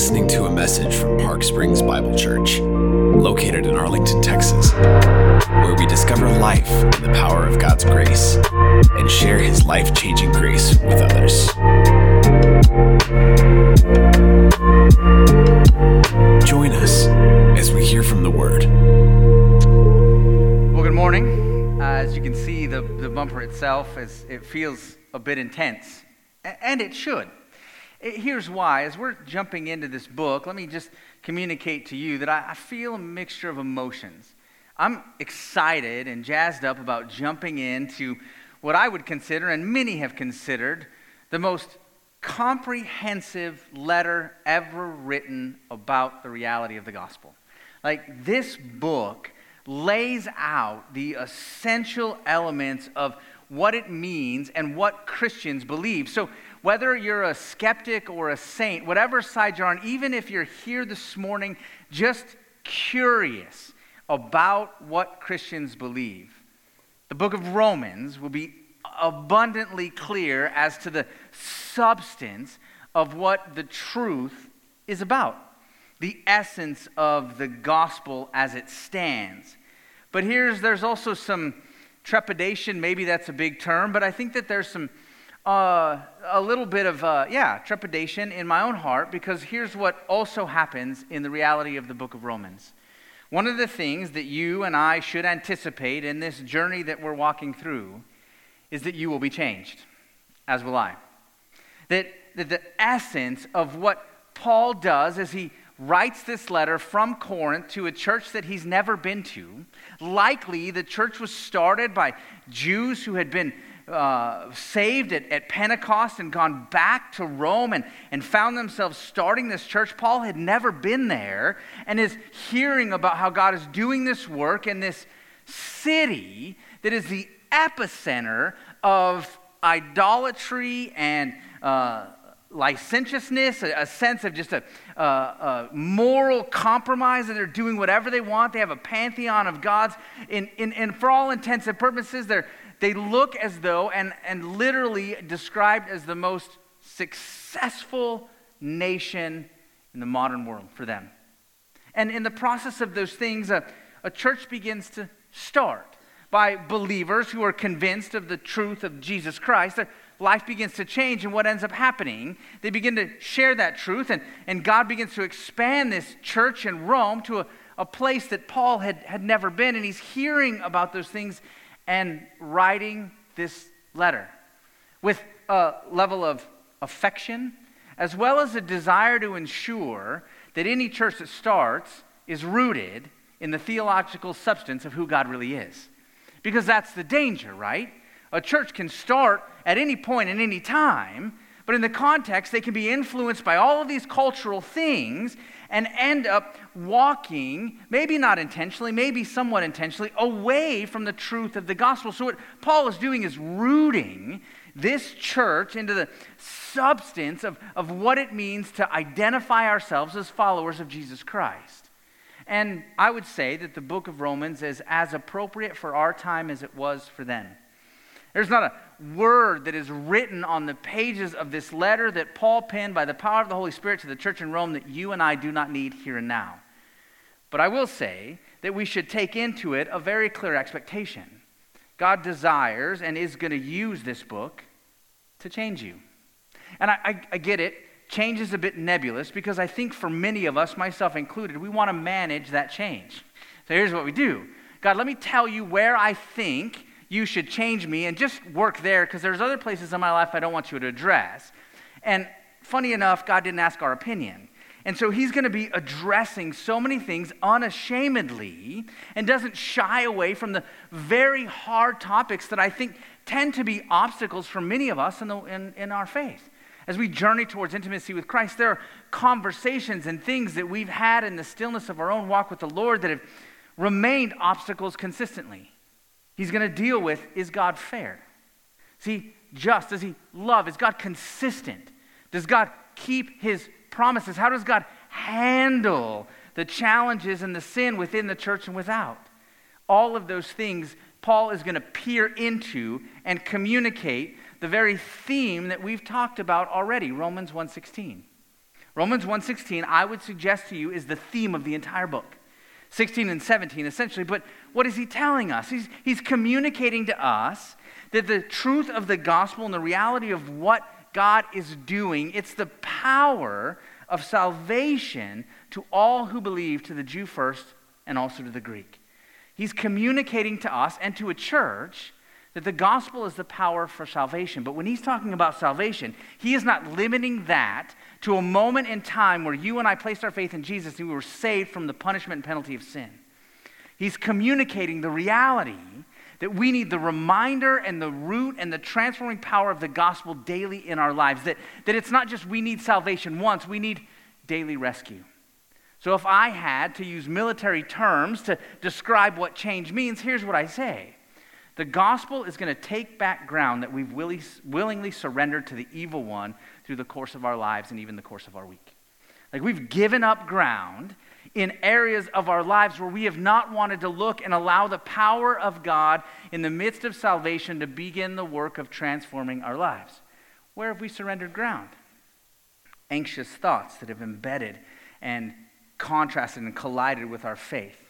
listening to a message from Park Springs Bible Church, located in Arlington, Texas, where we discover life in the power of God's grace and share His life changing grace with others. Join us as we hear from the Word. Well, good morning. Uh, as you can see, the, the bumper itself is it feels a bit intense, and it should. Here's why. As we're jumping into this book, let me just communicate to you that I feel a mixture of emotions. I'm excited and jazzed up about jumping into what I would consider, and many have considered, the most comprehensive letter ever written about the reality of the gospel. Like, this book lays out the essential elements of what it means and what Christians believe. So, whether you're a skeptic or a saint, whatever side you're on, even if you're here this morning just curious about what Christians believe, the book of Romans will be abundantly clear as to the substance of what the truth is about, the essence of the gospel as it stands. But here's there's also some trepidation, maybe that's a big term, but I think that there's some uh, a little bit of, uh, yeah, trepidation in my own heart because here's what also happens in the reality of the book of Romans. One of the things that you and I should anticipate in this journey that we're walking through is that you will be changed, as will I. That, that the essence of what Paul does as he writes this letter from Corinth to a church that he's never been to. Likely, the church was started by Jews who had been uh, saved at, at Pentecost and gone back to Rome and, and found themselves starting this church. Paul had never been there and is hearing about how God is doing this work in this city that is the epicenter of idolatry and uh, licentiousness, a, a, sense of just a, a, a, moral compromise, and they're doing whatever they want. They have a pantheon of gods. In, and for all intents and purposes, they're, they look as though, and, and literally described as the most successful nation in the modern world for them. And in the process of those things, a, a church begins to start by believers who are convinced of the truth of Jesus Christ. Their life begins to change, and what ends up happening, they begin to share that truth, and, and God begins to expand this church in Rome to a, a place that Paul had, had never been, and he's hearing about those things and writing this letter with a level of affection as well as a desire to ensure that any church that starts is rooted in the theological substance of who God really is. Because that's the danger, right? A church can start at any point in any time, but in the context, they can be influenced by all of these cultural things and end up walking, maybe not intentionally, maybe somewhat intentionally, away from the truth of the gospel. So, what Paul is doing is rooting this church into the substance of, of what it means to identify ourselves as followers of Jesus Christ. And I would say that the book of Romans is as appropriate for our time as it was for then. There's not a word that is written on the pages of this letter that Paul penned by the power of the Holy Spirit to the church in Rome that you and I do not need here and now. But I will say that we should take into it a very clear expectation. God desires and is going to use this book to change you. And I, I, I get it. Change is a bit nebulous because I think for many of us, myself included, we want to manage that change. So here's what we do God, let me tell you where I think you should change me and just work there because there's other places in my life I don't want you to address. And funny enough, God didn't ask our opinion. And so he's going to be addressing so many things unashamedly and doesn't shy away from the very hard topics that I think tend to be obstacles for many of us in, the, in, in our faith. As we journey towards intimacy with Christ, there are conversations and things that we've had in the stillness of our own walk with the Lord that have remained obstacles consistently he's going to deal with is God fair? Is he just? Does he love? Is God consistent? Does God keep his promises? How does God handle the challenges and the sin within the church and without? All of those things Paul is going to peer into and communicate the very theme that we've talked about already, Romans 1:16. Romans 1:16, I would suggest to you, is the theme of the entire book. 16 and 17, essentially. But what is he telling us? He's, he's communicating to us that the truth of the gospel and the reality of what God is doing, it's the power of salvation to all who believe, to the Jew first and also to the Greek. He's communicating to us and to a church that the gospel is the power for salvation. But when he's talking about salvation, he is not limiting that to a moment in time where you and I placed our faith in Jesus and we were saved from the punishment and penalty of sin. He's communicating the reality that we need the reminder and the root and the transforming power of the gospel daily in our lives. That, that it's not just we need salvation once, we need daily rescue. So if I had to use military terms to describe what change means, here's what I say. The gospel is going to take back ground that we've willingly surrendered to the evil one through the course of our lives and even the course of our week. Like we've given up ground in areas of our lives where we have not wanted to look and allow the power of God in the midst of salvation to begin the work of transforming our lives. Where have we surrendered ground? Anxious thoughts that have embedded and contrasted and collided with our faith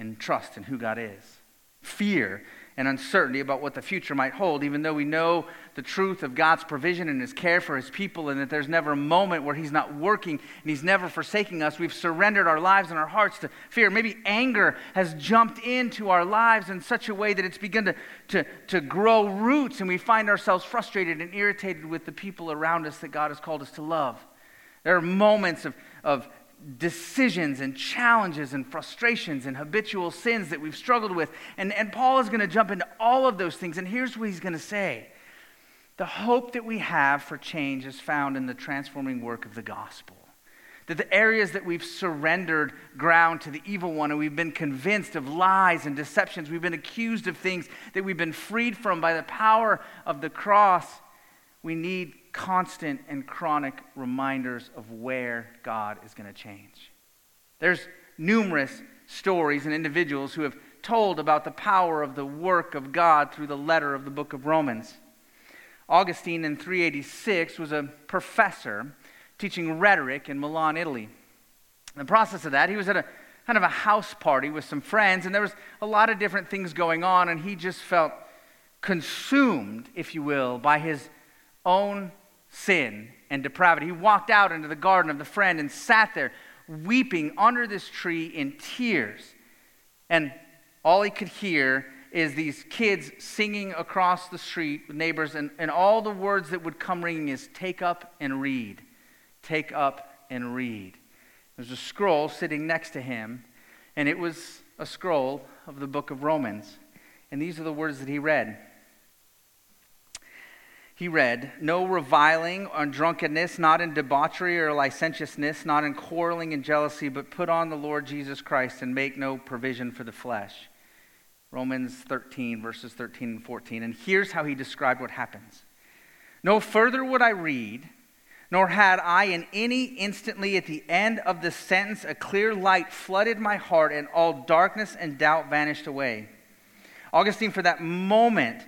and trust in who God is. Fear and uncertainty about what the future might hold, even though we know the truth of God's provision and His care for His people, and that there's never a moment where He's not working and He's never forsaking us. We've surrendered our lives and our hearts to fear. Maybe anger has jumped into our lives in such a way that it's begun to, to, to grow roots, and we find ourselves frustrated and irritated with the people around us that God has called us to love. There are moments of, of decisions and challenges and frustrations and habitual sins that we've struggled with. And, and Paul is going to jump into all of those things. And here's what he's going to say The hope that we have for change is found in the transforming work of the gospel. That the areas that we've surrendered ground to the evil one and we've been convinced of lies and deceptions, we've been accused of things that we've been freed from by the power of the cross, we need constant and chronic reminders of where God is going to change. There's numerous stories and individuals who have told about the power of the work of God through the letter of the book of Romans. Augustine in 386 was a professor teaching rhetoric in Milan, Italy. In the process of that, he was at a kind of a house party with some friends, and there was a lot of different things going on, and he just felt consumed, if you will, by his own sin and depravity. He walked out into the garden of the friend and sat there weeping under this tree in tears. And all he could hear is these kids singing across the street neighbors, and, and all the words that would come ringing is take up and read. Take up and read. There's a scroll sitting next to him, and it was a scroll of the book of Romans. And these are the words that he read he read, No reviling or drunkenness, not in debauchery or licentiousness, not in quarreling and jealousy, but put on the Lord Jesus Christ and make no provision for the flesh. Romans 13, verses 13 and 14. And here's how he described what happens No further would I read, nor had I in any instantly at the end of the sentence a clear light flooded my heart, and all darkness and doubt vanished away. Augustine, for that moment,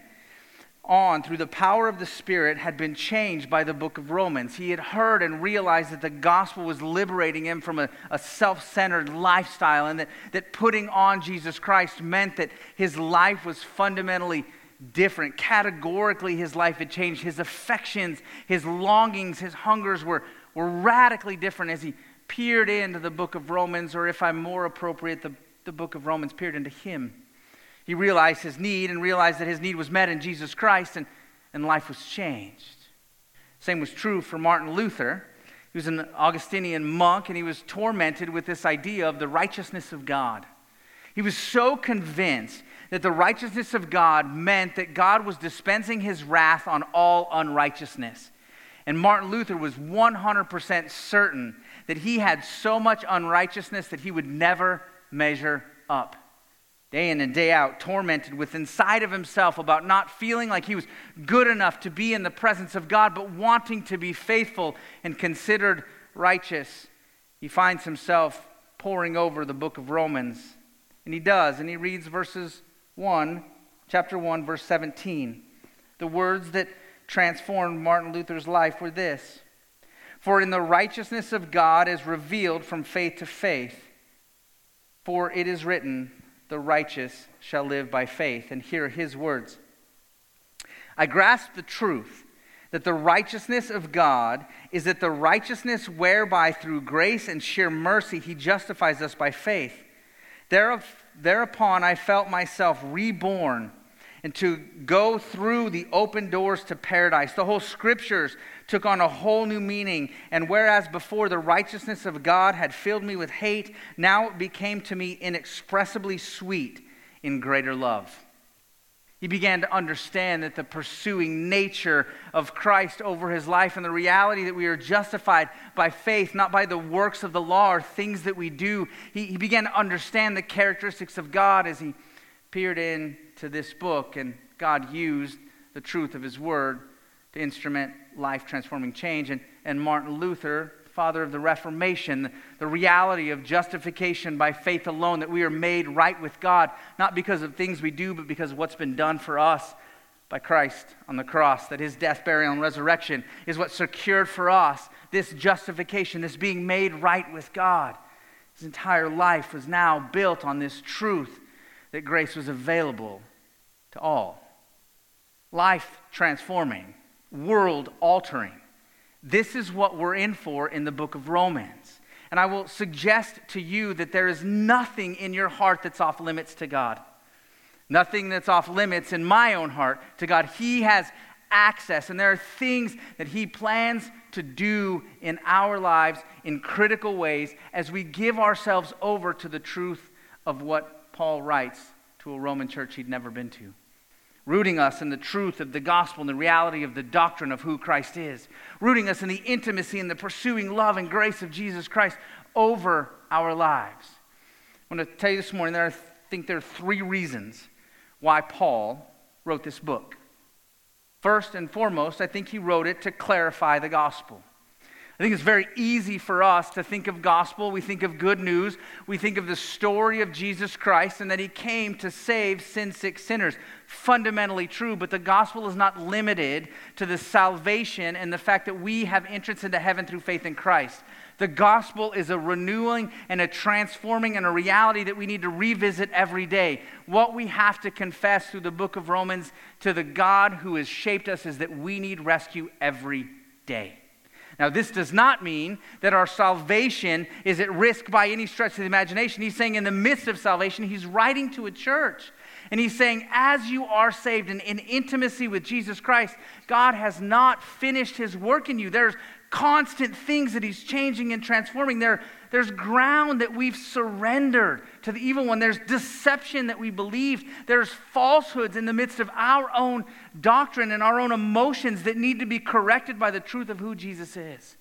on through the power of the Spirit had been changed by the book of Romans. He had heard and realized that the gospel was liberating him from a, a self centered lifestyle and that, that putting on Jesus Christ meant that his life was fundamentally different. Categorically, his life had changed. His affections, his longings, his hungers were, were radically different as he peered into the book of Romans, or if I'm more appropriate, the, the book of Romans peered into him. He realized his need and realized that his need was met in Jesus Christ, and, and life was changed. Same was true for Martin Luther. He was an Augustinian monk, and he was tormented with this idea of the righteousness of God. He was so convinced that the righteousness of God meant that God was dispensing his wrath on all unrighteousness. And Martin Luther was 100% certain that he had so much unrighteousness that he would never measure up day in and day out, tormented with inside of himself about not feeling like he was good enough to be in the presence of God, but wanting to be faithful and considered righteous. He finds himself poring over the book of Romans. And he does, and he reads verses 1, chapter 1, verse 17. The words that transformed Martin Luther's life were this For in the righteousness of God is revealed from faith to faith. For it is written, The righteous shall live by faith. And here are his words I grasp the truth that the righteousness of God is that the righteousness whereby through grace and sheer mercy he justifies us by faith. Thereupon I felt myself reborn and to go through the open doors to paradise. The whole scriptures took on a whole new meaning. And whereas before the righteousness of God had filled me with hate, now it became to me inexpressibly sweet in greater love. He began to understand that the pursuing nature of Christ over his life and the reality that we are justified by faith, not by the works of the law or things that we do. He, he began to understand the characteristics of God as he peered into this book, and God used the truth of his word to instrument life transforming change. And, and Martin Luther, father of the Reformation, the, the reality of justification by faith alone, that we are made right with God, not because of things we do, but because of what's been done for us by Christ on the cross, that his death, burial, and resurrection is what secured for us this justification, this being made right with God. His entire life was now built on this truth that grace was available to all. Life transforming world altering. This is what we're in for in the book of Romans. And I will suggest to you that there is nothing in your heart that's off limits to God. Nothing that's off limits in my own heart to God. He has access, and there are things that He plans to do in our lives in critical ways as we give ourselves over to the truth of what Paul writes to a Roman church he'd never been to rooting us in the truth of the gospel and the reality of the doctrine of who Christ is, rooting us in the intimacy and the pursuing love and grace of Jesus Christ over our lives. I want to tell you this morning that I think there are three reasons why Paul wrote this book. First and foremost, I think he wrote it to clarify the gospel. I think it's very easy for us to think of gospel. We think of good news. We think of the story of Jesus Christ and that he came to save sin sick sinners. Fundamentally true, but the gospel is not limited to the salvation and the fact that we have entrance into heaven through faith in Christ. The gospel is a renewing and a transforming and a reality that we need to revisit every day. What we have to confess through the book of Romans to the God who has shaped us is that we need rescue every day. Now, this does not mean that our salvation is at risk by any stretch of the imagination. He's saying, in the midst of salvation, he's writing to a church. And he's saying, as you are saved and in intimacy with Jesus Christ, God has not finished his work in you. There's constant things that he's changing and transforming. There, there's ground that we've surrendered to the evil one. There's deception that we believed. There's falsehoods in the midst of our own doctrine and our own emotions that need to be corrected by the truth of who Jesus is.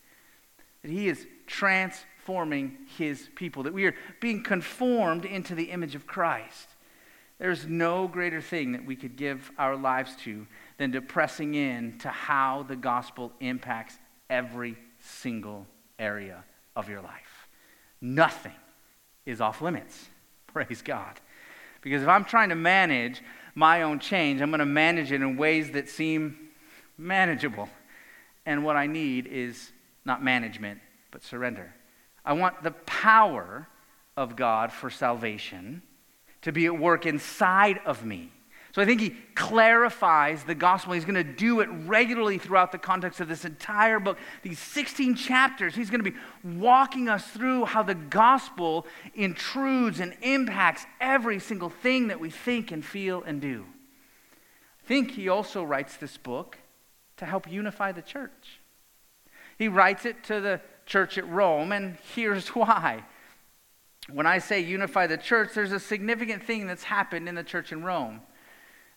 That he is transforming his people, that we are being conformed into the image of Christ. There's no greater thing that we could give our lives to than to pressing in to how the gospel impacts every single area of your life. Nothing is off limits. Praise God. Because if I'm trying to manage my own change, I'm going to manage it in ways that seem manageable. And what I need is not management, but surrender. I want the power of God for salvation to be at work inside of me so I think he clarifies the gospel. He's going to do it regularly throughout the context of this entire book. These 16 chapters, he's going to be walking us through how the gospel intrudes and impacts every single thing that we think and feel and do. I think he also writes this book to help unify the church. He writes it to the church at Rome, and here's why. When I say unify the church, there's a significant thing that's happened in the church in Rome.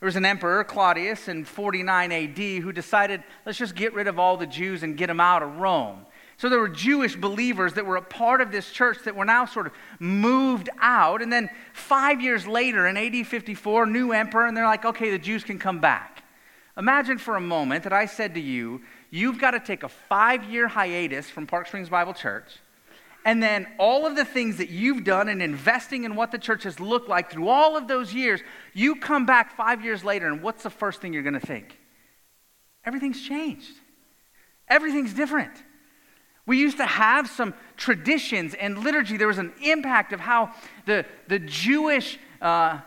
There was an emperor, Claudius, in 49 AD, who decided, let's just get rid of all the Jews and get them out of Rome. So there were Jewish believers that were a part of this church that were now sort of moved out. And then five years later, in AD 54, new emperor, and they're like, okay, the Jews can come back. Imagine for a moment that I said to you, you've got to take a five year hiatus from Park Springs Bible Church and then all of the things that you've done and investing in what the church has looked like through all of those years, you come back five years later, and what's the first thing you're going to think? Everything's changed. Everything's different. We used to have some traditions and liturgy. There was an impact of how the, the Jewish uh,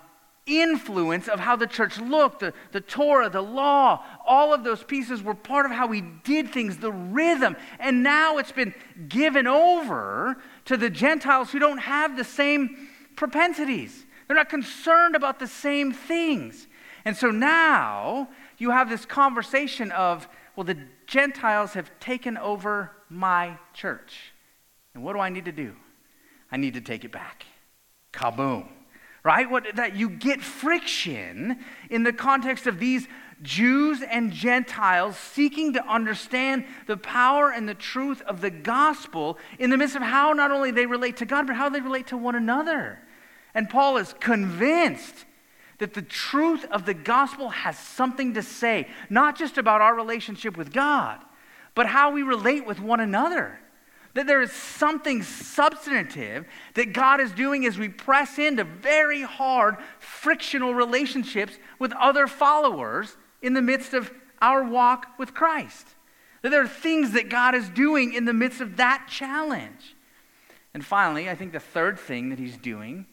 influence of how the church looked, the, the Torah, the law, all of those pieces were part of how we did things, the rhythm. And now it's been given over to the Gentiles who don't have the same propensities. They're not concerned about the same things. And so now you have this conversation of, well, the Gentiles have taken over my church. And what do I need to do? I need to take it back. Kaboom. Right? What that you get friction in the context of these Jews and Gentiles seeking to understand the power and the truth of the gospel in the midst of how not only they relate to God, but how they relate to one another. And Paul is convinced that the truth of the gospel has something to say, not just about our relationship with God, but how we relate with one another. That there is something substantive that God is doing as we press into very hard, frictional relationships with other followers in the midst of our walk with Christ. That there are things that God is doing in the midst of that challenge. And finally, I think the third thing that he's doing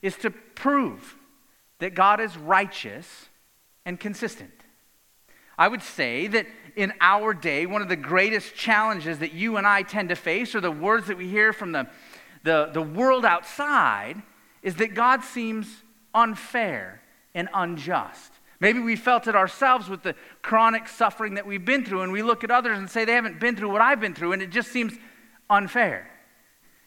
is to prove that God is righteous and consistent. I would say that in our day, one of the greatest challenges that you and I tend to face, or the words that we hear from the, the, the world outside, is that God seems unfair and unjust. Maybe we felt it ourselves with the chronic suffering that we've been through, and we look at others and say they haven't been through what I've been through, and it just seems unfair.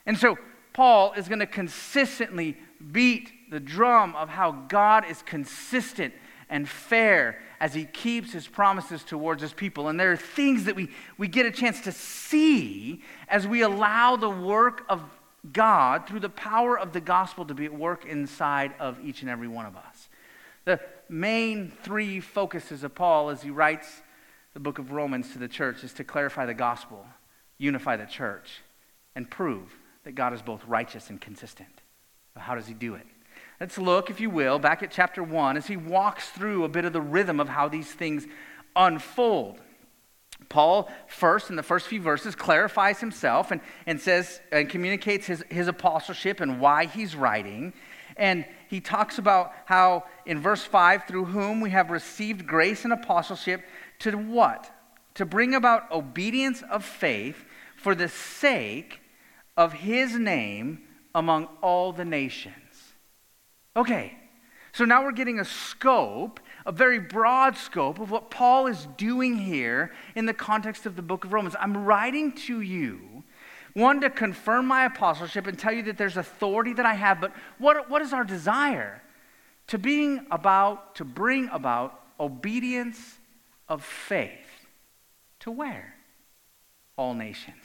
And so Paul is going to consistently beat the drum of how God is consistent and fair as he keeps his promises towards his people. And there are things that we, we get a chance to see as we allow the work of God through the power of the gospel to be at work inside of each and every one of us. The main three focuses of Paul as he writes the book of Romans to the church is to clarify the gospel, unify the church, and prove that God is both righteous and consistent. how does he do it? Let's look, if you will, back at chapter 1 as he walks through a bit of the rhythm of how these things unfold. Paul, first, in the first few verses, clarifies himself and, and says and communicates his, his apostleship and why he's writing. And he talks about how, in verse 5, through whom we have received grace and apostleship to what? To bring about obedience of faith for the sake of his name among all the nations. Okay, so now we're getting a scope, a very broad scope of what Paul is doing here in the context of the book of Romans. I'm writing to you, one, to confirm my apostleship and tell you that there's authority that I have, but what, what is our desire? To being about, to bring about obedience of faith. To where? All nations.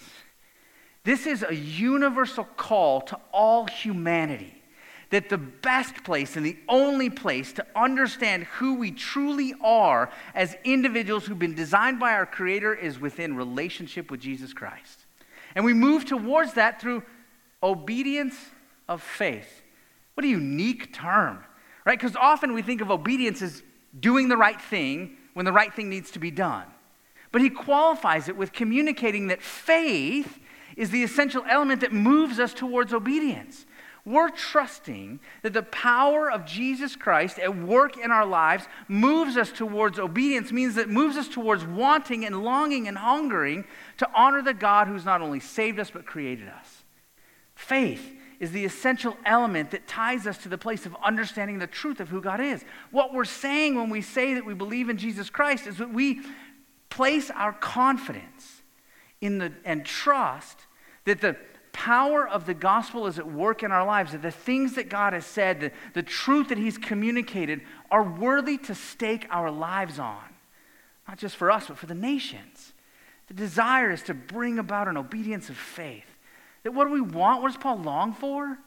This is a universal call to all humanity that the best place and the only place to understand who we truly are as individuals who've been designed by our Creator is within relationship with Jesus Christ. And we move towards that through obedience of faith. What a unique term, right? Because often we think of obedience as doing the right thing when the right thing needs to be done. But he qualifies it with communicating that faith is the essential element that moves us towards obedience. We're trusting that the power of Jesus Christ at work in our lives moves us towards obedience, means that moves us towards wanting and longing and hungering to honor the God who's not only saved us but created us. Faith is the essential element that ties us to the place of understanding the truth of who God is. What we're saying when we say that we believe in Jesus Christ is that we place our confidence in the, and trust that the power of the gospel is at work in our lives, that the things that God has said, the, the truth that He's communicated, are worthy to stake our lives on. Not just for us, but for the nations. The desire is to bring about an obedience of faith. That what do we want? What does Paul long for?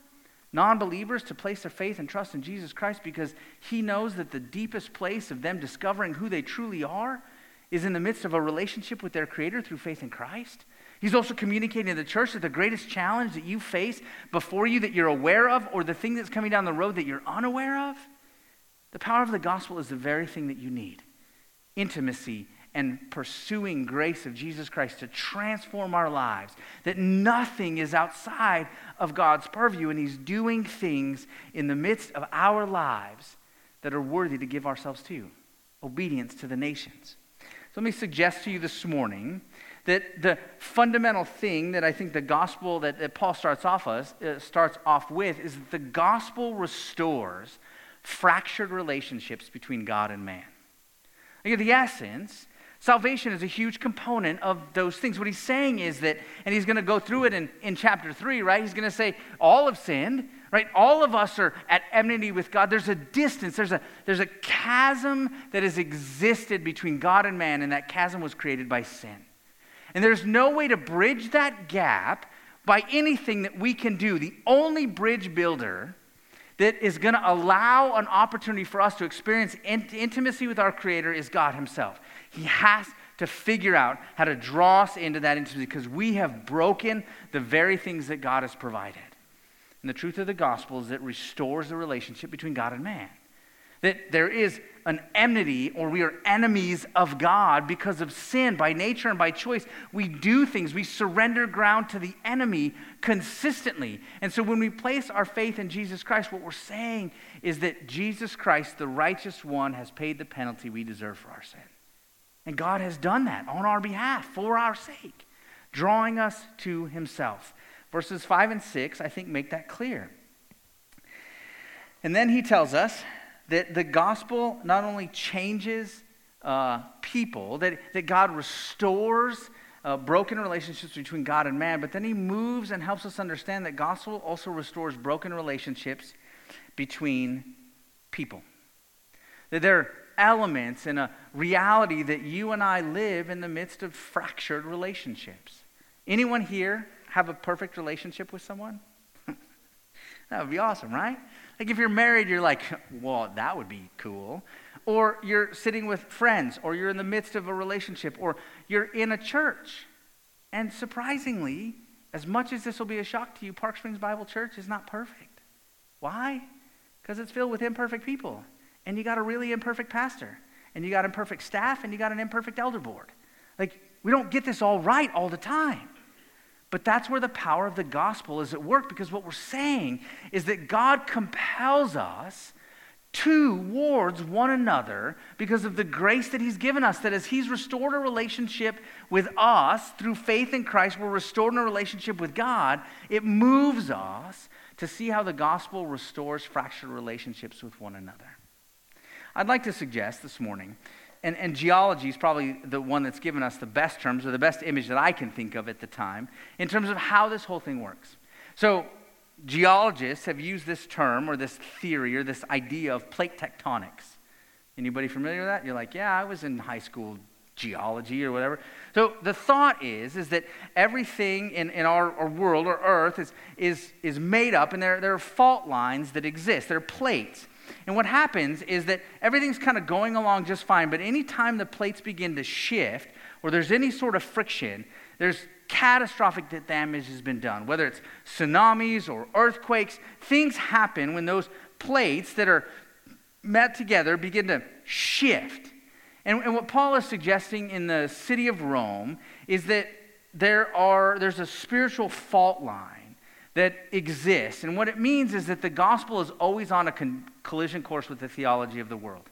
Non believers to place their faith and trust in Jesus Christ because he knows that the deepest place of them discovering who they truly are is in the midst of a relationship with their Creator through faith in Christ. He's also communicating to the church that the greatest challenge that you face before you that you're aware of, or the thing that's coming down the road that you're unaware of, the power of the gospel is the very thing that you need intimacy and pursuing grace of Jesus Christ to transform our lives, that nothing is outside of God's purview, and He's doing things in the midst of our lives that are worthy to give ourselves to obedience to the nations. So let me suggest to you this morning that the fundamental thing that I think the gospel that, that Paul starts off, us, uh, starts off with is that the gospel restores fractured relationships between God and man. Like, the essence, salvation is a huge component of those things. What he's saying is that, and he's going to go through it in, in chapter 3, right? He's going to say, all have sinned, right? All of us are at enmity with God. There's a distance, there's a, there's a chasm that has existed between God and man, and that chasm was created by sin. And there's no way to bridge that gap by anything that we can do. The only bridge builder that is going to allow an opportunity for us to experience int- intimacy with our Creator is God Himself. He has to figure out how to draw us into that intimacy because we have broken the very things that God has provided. And the truth of the gospel is it restores the relationship between God and man. That there is an enmity or we are enemies of God because of sin by nature and by choice. We do things, we surrender ground to the enemy consistently. And so when we place our faith in Jesus Christ, what we're saying is that Jesus Christ, the righteous one, has paid the penalty we deserve for our sin. And God has done that on our behalf for our sake, drawing us to himself. Verses 5 and 6, I think, make that clear. And then he tells us that the gospel not only changes uh, people, that, that God restores uh, broken relationships between God and man, but then he moves and helps us understand that gospel also restores broken relationships between people. That there are elements and a reality that you and I live in the midst of fractured relationships. Anyone here have a perfect relationship with someone? That would be awesome, right? Like if you're married, you're like, well, that would be cool. Or you're sitting with friends, or you're in the midst of a relationship, or you're in a church. And surprisingly, as much as this will be a shock to you, Park Springs Bible Church is not perfect. Why? Because it's filled with imperfect people. And you got a really imperfect pastor. And you got imperfect staff, and you got an imperfect elder board. Like, we don't get this all right all the time. But that's where the power of the gospel is at work because what we're saying is that God compels us towards one another because of the grace that He's given us. That as He's restored a relationship with us through faith in Christ, we're restored in a relationship with God. It moves us to see how the gospel restores fractured relationships with one another. I'd like to suggest this morning and, and geology is probably the one that's given us the best terms or the best image that I can think of at the time in terms of how this whole thing works. So, geologists have used this term or this theory or this idea of plate tectonics. Anybody familiar with that? You're like, yeah, I was in high school geology or whatever. So the thought is, is that everything in, in our, our world or earth is, is, is made up and there, there are fault lines that exist. There are plates. And what happens is that everything's kind of going along just fine, but anytime the plates begin to shift or there's any sort of friction, there's catastrophic damage has been done. Whether it's tsunamis or earthquakes, things happen when those plates that are met together begin to shift. And, and what Paul is suggesting in the city of Rome is that there are, there's a spiritual fault line that exists. And what it means is that the gospel is always on a con- collision course with the theology of the world.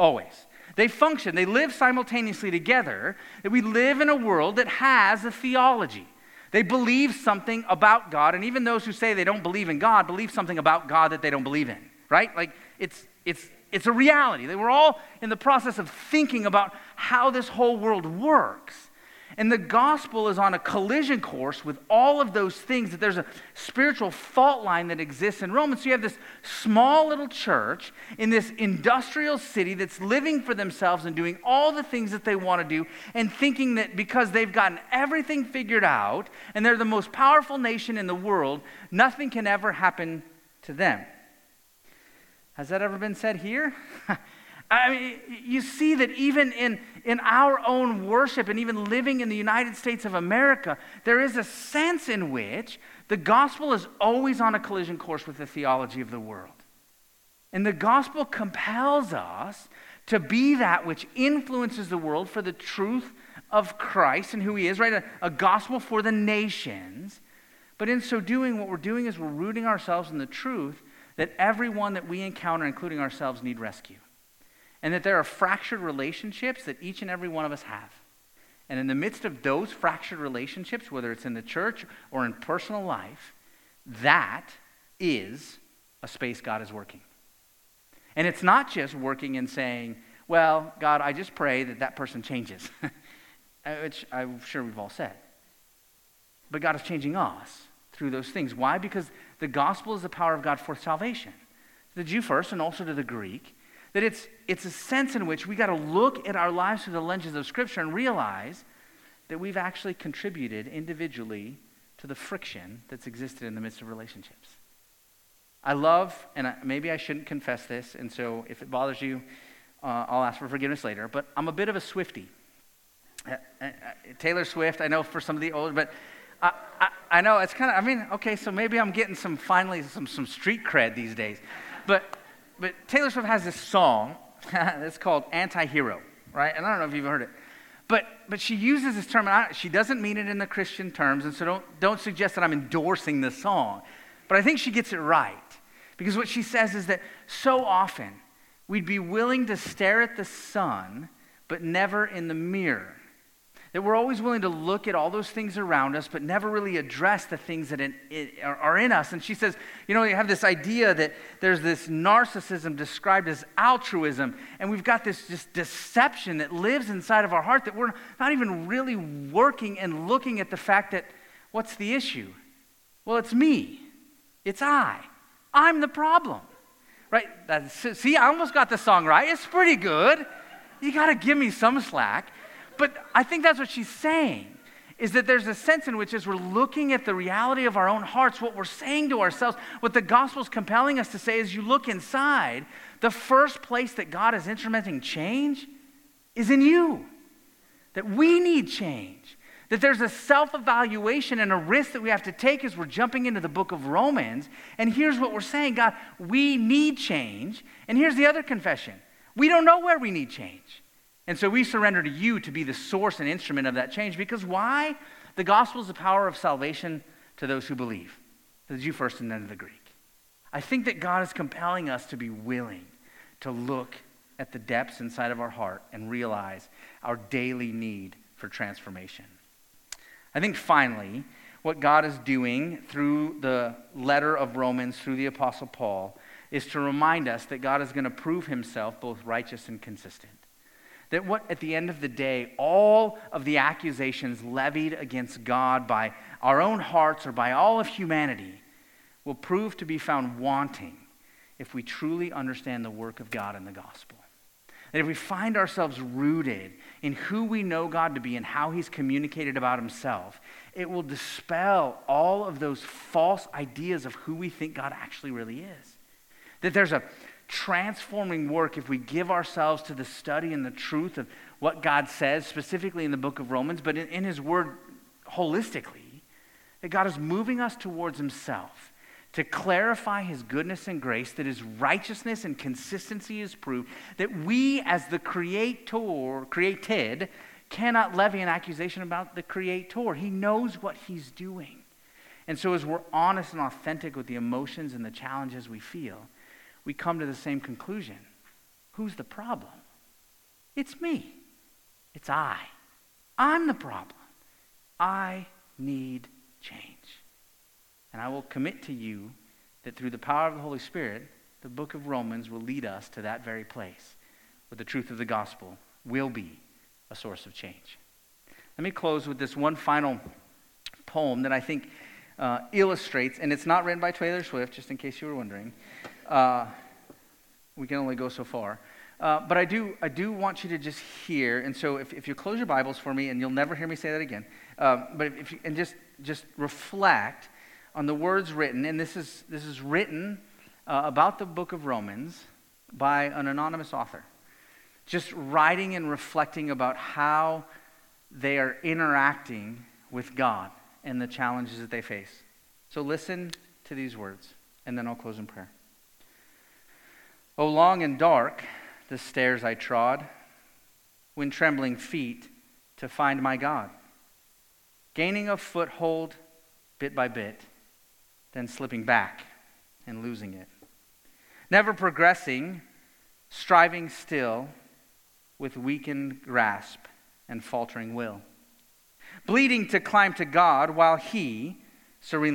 Always. They function, they live simultaneously together. That we live in a world that has a theology. They believe something about God, and even those who say they don't believe in God believe something about God that they don't believe in, right? Like it's it's it's a reality. They were all in the process of thinking about how this whole world works. And the gospel is on a collision course with all of those things, that there's a spiritual fault line that exists in Rome. And so you have this small little church in this industrial city that's living for themselves and doing all the things that they want to do, and thinking that because they've gotten everything figured out and they're the most powerful nation in the world, nothing can ever happen to them. Has that ever been said here? I mean, you see that even in, in our own worship and even living in the United States of America, there is a sense in which the gospel is always on a collision course with the theology of the world. And the gospel compels us to be that which influences the world for the truth of Christ and who he is, right? A, a, gospel for the nations. But in so doing, what we're doing is we're rooting ourselves in the truth that everyone that we encounter, including ourselves, need rescue. And that there are fractured relationships that each and every one of us have. And in the midst of those fractured relationships, whether it's in the church or in personal life, that is a space God is working. And it's not just working and saying, well, God, I just pray that that person changes, uh, which I'm sure we've all said. But God is changing us through those things. Why? Because the gospel is the power of God for salvation. To The Jew first and also to the Greek. That it's, it's a sense in which we got to look at our lives through the lenses of Scripture and realize that we've actually contributed individually to the friction that's existed in the midst of relationships. I love, and I, maybe I shouldn't confess this, and so if it bothers you, uh, I'll ask for forgiveness later, but I'm a bit of a Swiftie. Uh, uh, uh Taylor Swift, I know for some of the older, but I, I, I know it's kind of, I mean, okay, so maybe I'm getting some, finally, some, some street cred these days. But, but Taylor Swift has this song that's called Anti Hero, right? And I don't know if you've heard it. But, but she uses this term, and she doesn't mean it in the Christian terms, and so don't, don't suggest that I'm endorsing the song. But I think she gets it right. Because what she says is that so often we'd be willing to stare at the sun, but never in the mirror. That we're always willing to look at all those things around us, but never really address the things that in, are in us. And she says, you know, you have this idea that there's this narcissism described as altruism, and we've got this just deception that lives inside of our heart that we're not even really working and looking at the fact that what's the issue? Well, it's me, it's I. I'm the problem. Right? That's, see, I almost got the song right. It's pretty good. You got to give me some slack. But I think that's what she's saying is that there's a sense in which, as we're looking at the reality of our own hearts, what we're saying to ourselves, what the gospel is compelling us to say is you look inside, the first place that God is instrumenting change is in you. That we need change. That there's a self evaluation and a risk that we have to take as we're jumping into the book of Romans. And here's what we're saying God, we need change. And here's the other confession we don't know where we need change. And so we surrender to you to be the source and instrument of that change because why? The gospel is the power of salvation to those who believe, to the Jew first and then to the Greek. I think that God is compelling us to be willing to look at the depths inside of our heart and realize our daily need for transformation. I think finally, what God is doing through the letter of Romans, through the Apostle Paul, is to remind us that God is going to prove himself both righteous and consistent. That what, at the end of the day, all of the accusations levied against God by our own hearts or by all of humanity will prove to be found wanting if we truly understand the work of God in the gospel. That if we find ourselves rooted in who we know God to be and how He's communicated about Himself, it will dispel all of those false ideas of who we think God actually really is. That there's a transforming work if we give ourselves to the study and the truth of what God says, specifically in the book of Romans, but in, in His Word holistically, that God is moving us towards Himself to clarify His goodness and grace, that His righteousness and consistency is proved, that we as the creator, created, cannot levy an accusation about the creator. He knows what He's doing. And so, as we're honest and authentic with the emotions and the challenges we feel, we come to the same conclusion. Who's the problem? It's me. It's I. I'm the problem. I need change. And I will commit to you that through the power of the Holy Spirit, the book of Romans will lead us to that very place where the truth of the gospel will be a source of change. Let me close with this one final poem that I think uh, illustrates, and it's not written by Taylor Swift, just in case you were wondering. Uh, we can only go so far. Uh, but I do, I do want you to just hear, and so if, if you close your Bibles for me, and you'll never hear me say that again, uh, but if you, and just, just reflect on the words written, and this is, this is written uh, about the book of Romans by an anonymous author. Just writing and reflecting about how they are interacting with God and the challenges that they face. So listen to these words, and then I'll close in prayer. O long and dark the stairs I trod, when trembling feet to find my God. Gaining a foothold bit by bit, then slipping back and losing it. Never progressing, striving still with weakened grasp and faltering will. Bleeding to climb to God while He serenely